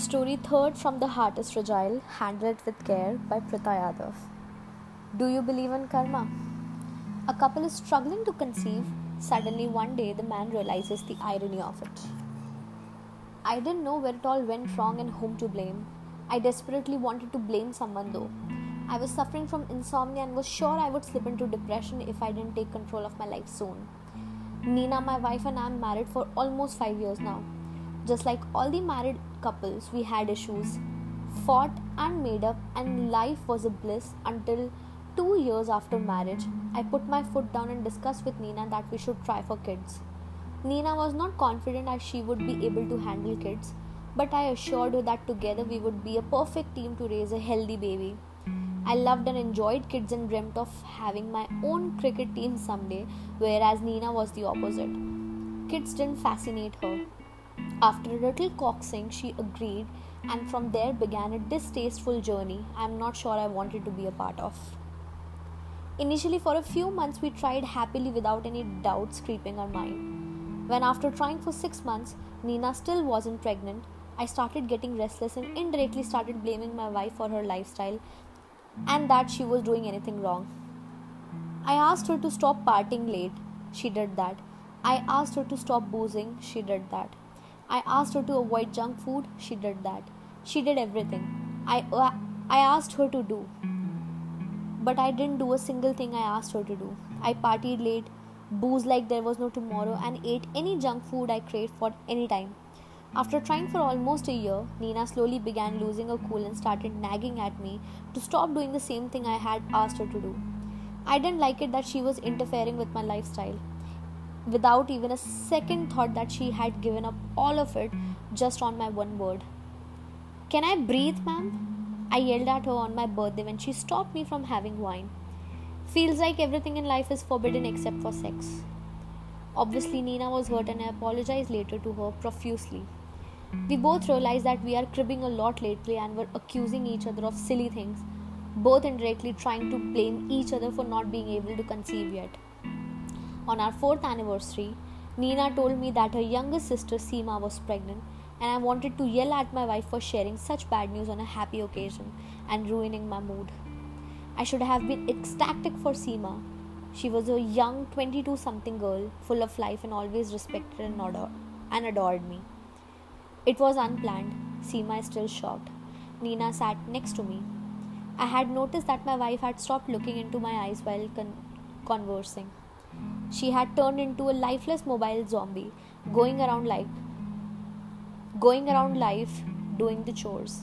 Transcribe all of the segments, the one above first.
Story third from The Heart is Fragile, Handled with Care by Prita Yadav. Do you believe in karma? A couple is struggling to conceive. Suddenly, one day, the man realizes the irony of it. I didn't know where it all went wrong and whom to blame. I desperately wanted to blame someone though. I was suffering from insomnia and was sure I would slip into depression if I didn't take control of my life soon. Nina, my wife, and I am married for almost five years now. Just like all the married couples, we had issues, fought and made up, and life was a bliss until two years after marriage. I put my foot down and discussed with Nina that we should try for kids. Nina was not confident as she would be able to handle kids, but I assured her that together we would be a perfect team to raise a healthy baby. I loved and enjoyed kids and dreamt of having my own cricket team someday, whereas Nina was the opposite. Kids didn't fascinate her. After a little coaxing, she agreed, and from there began a distasteful journey I am not sure I wanted to be a part of. Initially, for a few months, we tried happily without any doubts creeping our mind. When, after trying for six months, Nina still wasn't pregnant, I started getting restless and indirectly started blaming my wife for her lifestyle and that she was doing anything wrong. I asked her to stop partying late. She did that. I asked her to stop boozing. She did that. I asked her to avoid junk food. She did that. She did everything. I, uh, I asked her to do. But I didn't do a single thing I asked her to do. I partied late, boozed like there was no tomorrow, and ate any junk food I craved for any time. After trying for almost a year, Nina slowly began losing her cool and started nagging at me to stop doing the same thing I had asked her to do. I didn't like it that she was interfering with my lifestyle without even a second thought that she had given up all of it just on my one word. Can I breathe, ma'am? I yelled at her on my birthday when she stopped me from having wine. Feels like everything in life is forbidden except for sex. Obviously, Nina was hurt and I apologized later to her profusely. We both realized that we are cribbing a lot lately and were accusing each other of silly things, both indirectly trying to blame each other for not being able to conceive yet. On our fourth anniversary, Nina told me that her younger sister Seema was pregnant, and I wanted to yell at my wife for sharing such bad news on a happy occasion and ruining my mood. I should have been ecstatic for Seema. She was a young 22 something girl, full of life and always respected and adored, and adored me. It was unplanned. Seema is still shocked. Nina sat next to me. I had noticed that my wife had stopped looking into my eyes while con- conversing. She had turned into a lifeless mobile zombie, going around like going around life doing the chores.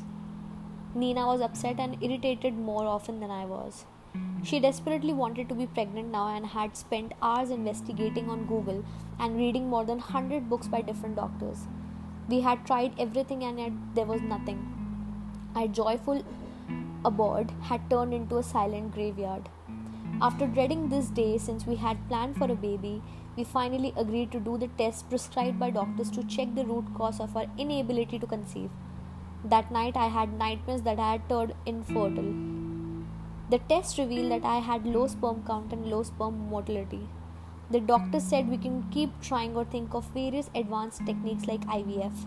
Nina was upset and irritated more often than I was. She desperately wanted to be pregnant now and had spent hours investigating on Google and reading more than 100 books by different doctors. We had tried everything and yet there was nothing. Our joyful abode had turned into a silent graveyard. After dreading this day since we had planned for a baby, we finally agreed to do the test prescribed by doctors to check the root cause of our inability to conceive. That night I had nightmares that I had turned infertile. The test revealed that I had low sperm count and low sperm motility. The doctor said we can keep trying or think of various advanced techniques like IVF.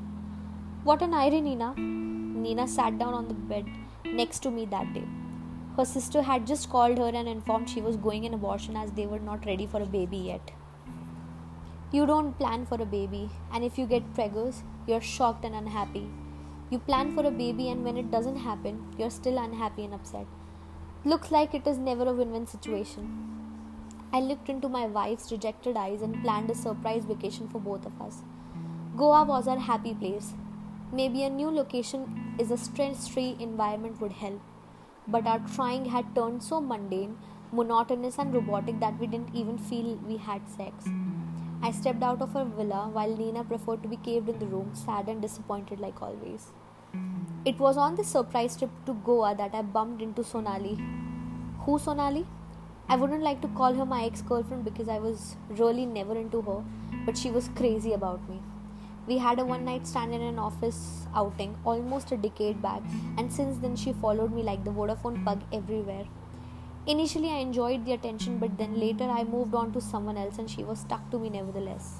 What an irony, Nina! Nina sat down on the bed next to me that day. Her sister had just called her and informed she was going in abortion as they were not ready for a baby yet. You don't plan for a baby, and if you get preggers, you're shocked and unhappy. You plan for a baby, and when it doesn't happen, you're still unhappy and upset. Looks like it is never a win win situation. I looked into my wife's rejected eyes and planned a surprise vacation for both of us. Goa was our happy place. Maybe a new location is a stress free environment would help but our trying had turned so mundane, monotonous, and robotic that we didn't even feel we had sex. I stepped out of her villa while Nina preferred to be caved in the room, sad and disappointed like always. It was on this surprise trip to Goa that I bumped into Sonali. Who Sonali? I wouldn't like to call her my ex girlfriend because I was really never into her, but she was crazy about me. We had a one night stand in an office outing almost a decade back, and since then she followed me like the Vodafone pug everywhere. Initially, I enjoyed the attention, but then later I moved on to someone else and she was stuck to me nevertheless.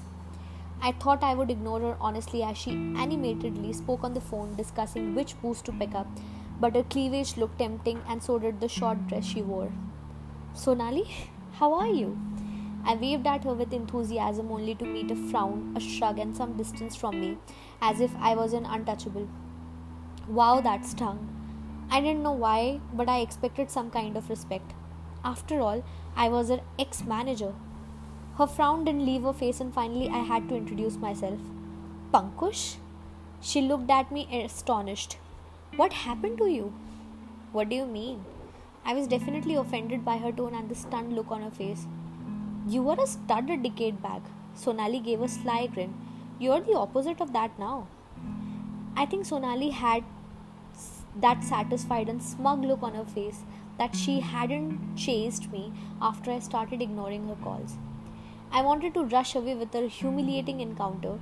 I thought I would ignore her honestly as she animatedly spoke on the phone discussing which boots to pick up, but her cleavage looked tempting and so did the short dress she wore. Sonali, how are you? I waved at her with enthusiasm only to meet a frown, a shrug, and some distance from me, as if I was an untouchable. Wow, that stung. I didn't know why, but I expected some kind of respect. After all, I was her ex manager. Her frown didn't leave her face, and finally, I had to introduce myself. Pankush? She looked at me astonished. What happened to you? What do you mean? I was definitely offended by her tone and the stunned look on her face. You were a stud a decade back. Sonali gave a sly grin. You're the opposite of that now. I think Sonali had that satisfied and smug look on her face that she hadn't chased me after I started ignoring her calls. I wanted to rush away with her humiliating encounter,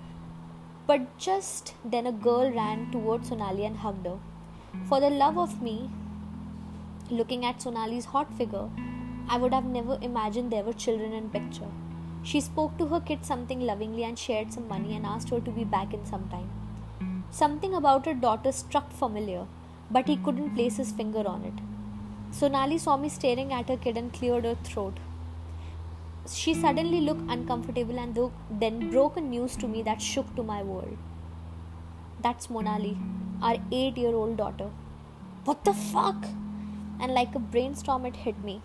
but just then a girl ran towards Sonali and hugged her. For the love of me, looking at Sonali's hot figure, I would have never imagined there were children in picture. She spoke to her kid something lovingly and shared some money and asked her to be back in some time. Something about her daughter struck familiar, but he couldn't place his finger on it. Sonali saw me staring at her kid and cleared her throat. She suddenly looked uncomfortable and then broke a news to me that shook to my world. That's Monali, our eight year old daughter. What the fuck? And like a brainstorm, it hit me.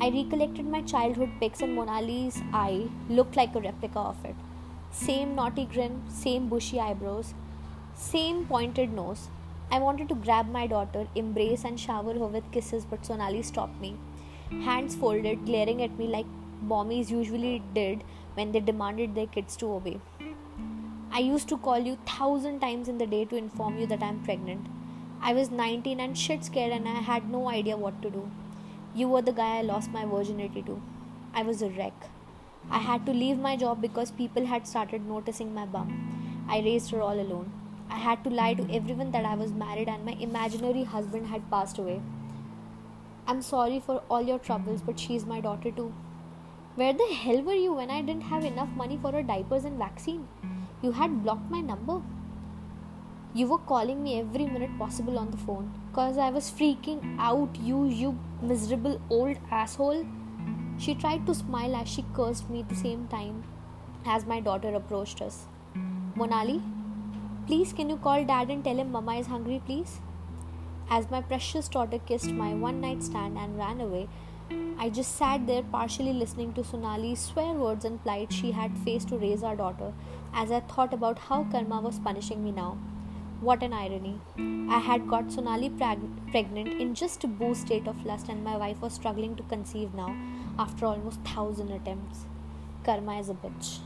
I recollected my childhood pics, and Monali's eye looked like a replica of it. Same naughty grin, same bushy eyebrows, same pointed nose. I wanted to grab my daughter, embrace and shower her with kisses, but Sonali stopped me. Hands folded, glaring at me like mommies usually did when they demanded their kids to obey. I used to call you thousand times in the day to inform you that I'm pregnant. I was 19 and shit scared and I had no idea what to do. You were the guy I lost my virginity to. I was a wreck. I had to leave my job because people had started noticing my bum. I raised her all alone. I had to lie to everyone that I was married and my imaginary husband had passed away. I'm sorry for all your troubles, but she's my daughter too. Where the hell were you when I didn't have enough money for her diapers and vaccine? You had blocked my number. You were calling me every minute possible on the phone because I was freaking out, you, you miserable old asshole. She tried to smile as she cursed me at the same time as my daughter approached us. Monali, please can you call dad and tell him mama is hungry, please? As my precious daughter kissed my one night stand and ran away, I just sat there partially listening to Sonali's swear words and plight she had faced to raise our daughter as I thought about how Karma was punishing me now. What an irony. I had got Sonali preg- pregnant in just a boo state of lust, and my wife was struggling to conceive now after almost thousand attempts. Karma is a bitch.